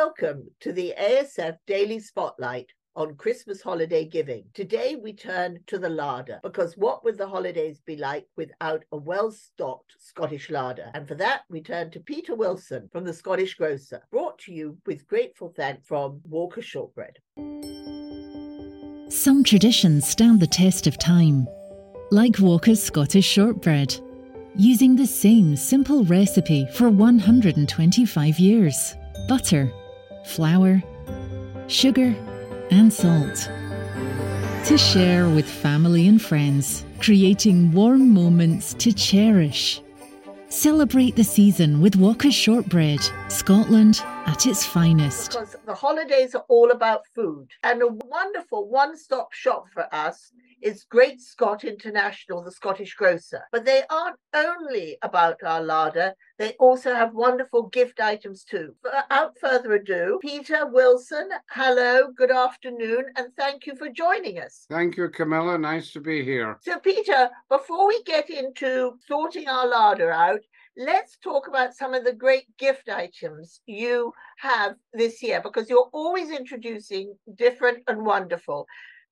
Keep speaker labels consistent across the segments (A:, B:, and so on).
A: Welcome to the ASF Daily Spotlight on Christmas holiday giving. Today we turn to the larder because what would the holidays be like without a well stocked Scottish larder? And for that, we turn to Peter Wilson from the Scottish Grocer, brought to you with grateful thanks from Walker Shortbread.
B: Some traditions stand the test of time, like Walker's Scottish Shortbread, using the same simple recipe for 125 years butter, flour, sugar, and salt. To share with family and friends, creating warm moments to cherish. Celebrate the season with Walker's Shortbread, Scotland at its finest.
A: Because the holidays are all about food. And a wonderful one stop shop for us is Great Scott International, the Scottish grocer. But they aren't only about our larder, they also have wonderful gift items too. Without further ado, Peter Wilson, hello, good afternoon, and thank you for joining us.
C: Thank you, Camilla. Nice to be here.
A: So, Peter, before we get into sorting our larder out, let's talk about some of the great gift items you have this year because you're always introducing different and wonderful.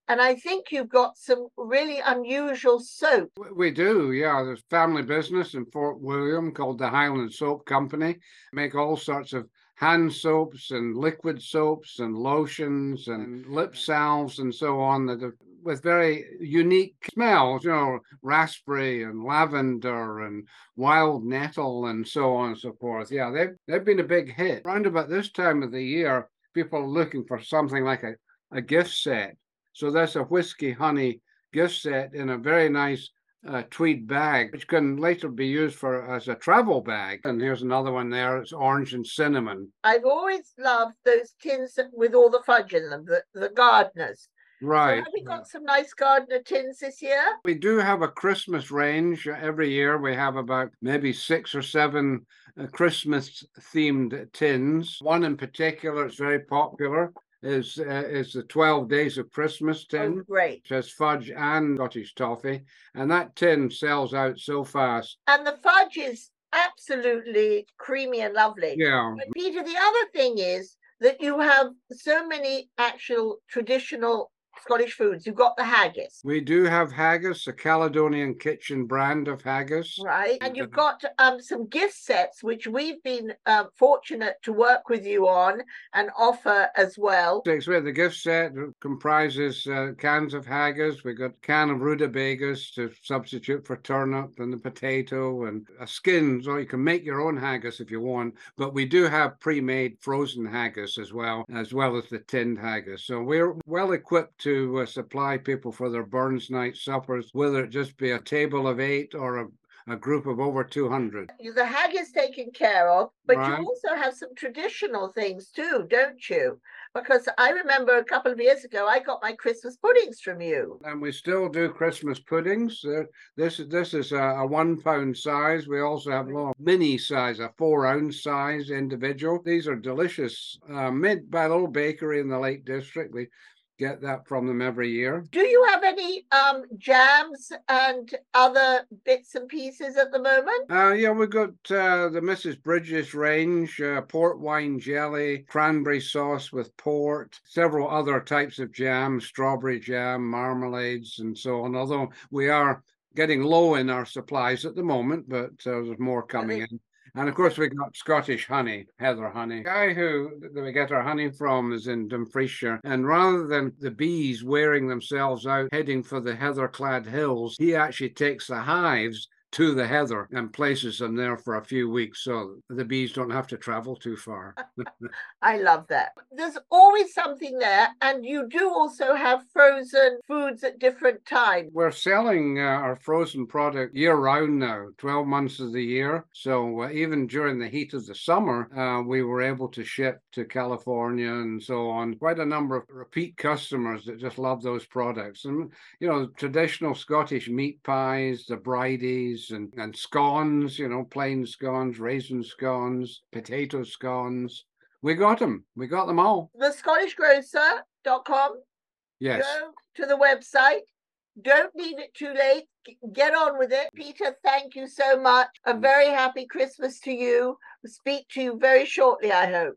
A: And I think you've got some really unusual soap.
C: We do, yeah. There's family business in Fort William called the Highland Soap Company. Make all sorts of hand soaps and liquid soaps and lotions and lip salves and so on that have with very unique smells, you know, raspberry and lavender and wild nettle and so on and so forth. Yeah, they've they've been a big hit. Around about this time of the year, people are looking for something like a, a gift set. So that's a whiskey honey gift set in a very nice uh, tweed bag, which can later be used for as a travel bag. And here's another one there. It's orange and cinnamon.
A: I've always loved those tins with all the fudge in them, the, the Gardiners.
C: Right.
A: So have we got some nice Gardiner tins this year?
C: We do have a Christmas range every year. We have about maybe six or seven uh, Christmas themed tins. One in particular is very popular is uh, is the 12 days of Christmas tin.
A: Oh, great.
C: Which has fudge and Scottish toffee. And that tin sells out so fast.
A: And the fudge is absolutely creamy and lovely.
C: Yeah.
A: But Peter, the other thing is that you have so many actual traditional Scottish foods. You've got the haggis.
C: We do have haggis, a Caledonian kitchen brand of haggis.
A: Right. And you've got um, some gift sets, which we've been uh, fortunate to work with you on and offer as well.
C: The gift set comprises uh, cans of haggis. We've got a can of rutabagas to substitute for turnip and the potato and a skin. So you can make your own haggis if you want. But we do have pre-made frozen haggis as well, as well as the tinned haggis. So we're well equipped to uh, supply people for their Burns night suppers, whether it just be a table of eight or a a group of over 200.
A: The haggis taken care of, but
C: Right.
A: you also have some traditional things too, don't you? Because I remember a couple of years ago, I got my Christmas puddings from you.
C: And we still do Christmas puddings. Uh, this is this is a, a one pound size. We also have a mini size, a four ounce size individual. These are delicious, uh, made by a little bakery in the Lake District. We get that from them every year.
A: Do you have any um, jams and other bits and pieces at the moment?
C: Uh, yeah, we've got uh, the Mrs. Bridges range, uh, port wine jelly, cranberry sauce with port, several other types of jam, strawberry jam, marmalades, and so on. Although we are getting low in our supplies at the moment, but uh, there's more coming in. And of course, we've got Scottish honey, heather honey. The guy who that we get our honey from is in Dumfriesshire. And rather than the bees wearing themselves out heading for the heather clad hills, he actually takes the hives to the heather and places them there for a few weeks so the bees don't have to travel too far.
A: I love that. There's always something there, and you do also have frozen foods at different times.
C: We're selling uh, our frozen product year round now, 12 months of the year. So uh, even during the heat of the summer, uh, we were able to ship to California and so on. Quite a number of repeat customers that just love those products. And, you know, traditional Scottish meat pies, the bridies, and, and scones, you know, plain scones, raisin scones, potato scones. We got them. We got them all.
A: The ScottishGrocer.com.
C: Yes.
A: Go to the website. Don't leave it too late. Get on with it. Peter, thank you so much. A very happy Christmas to you. Speak to you very shortly, I hope.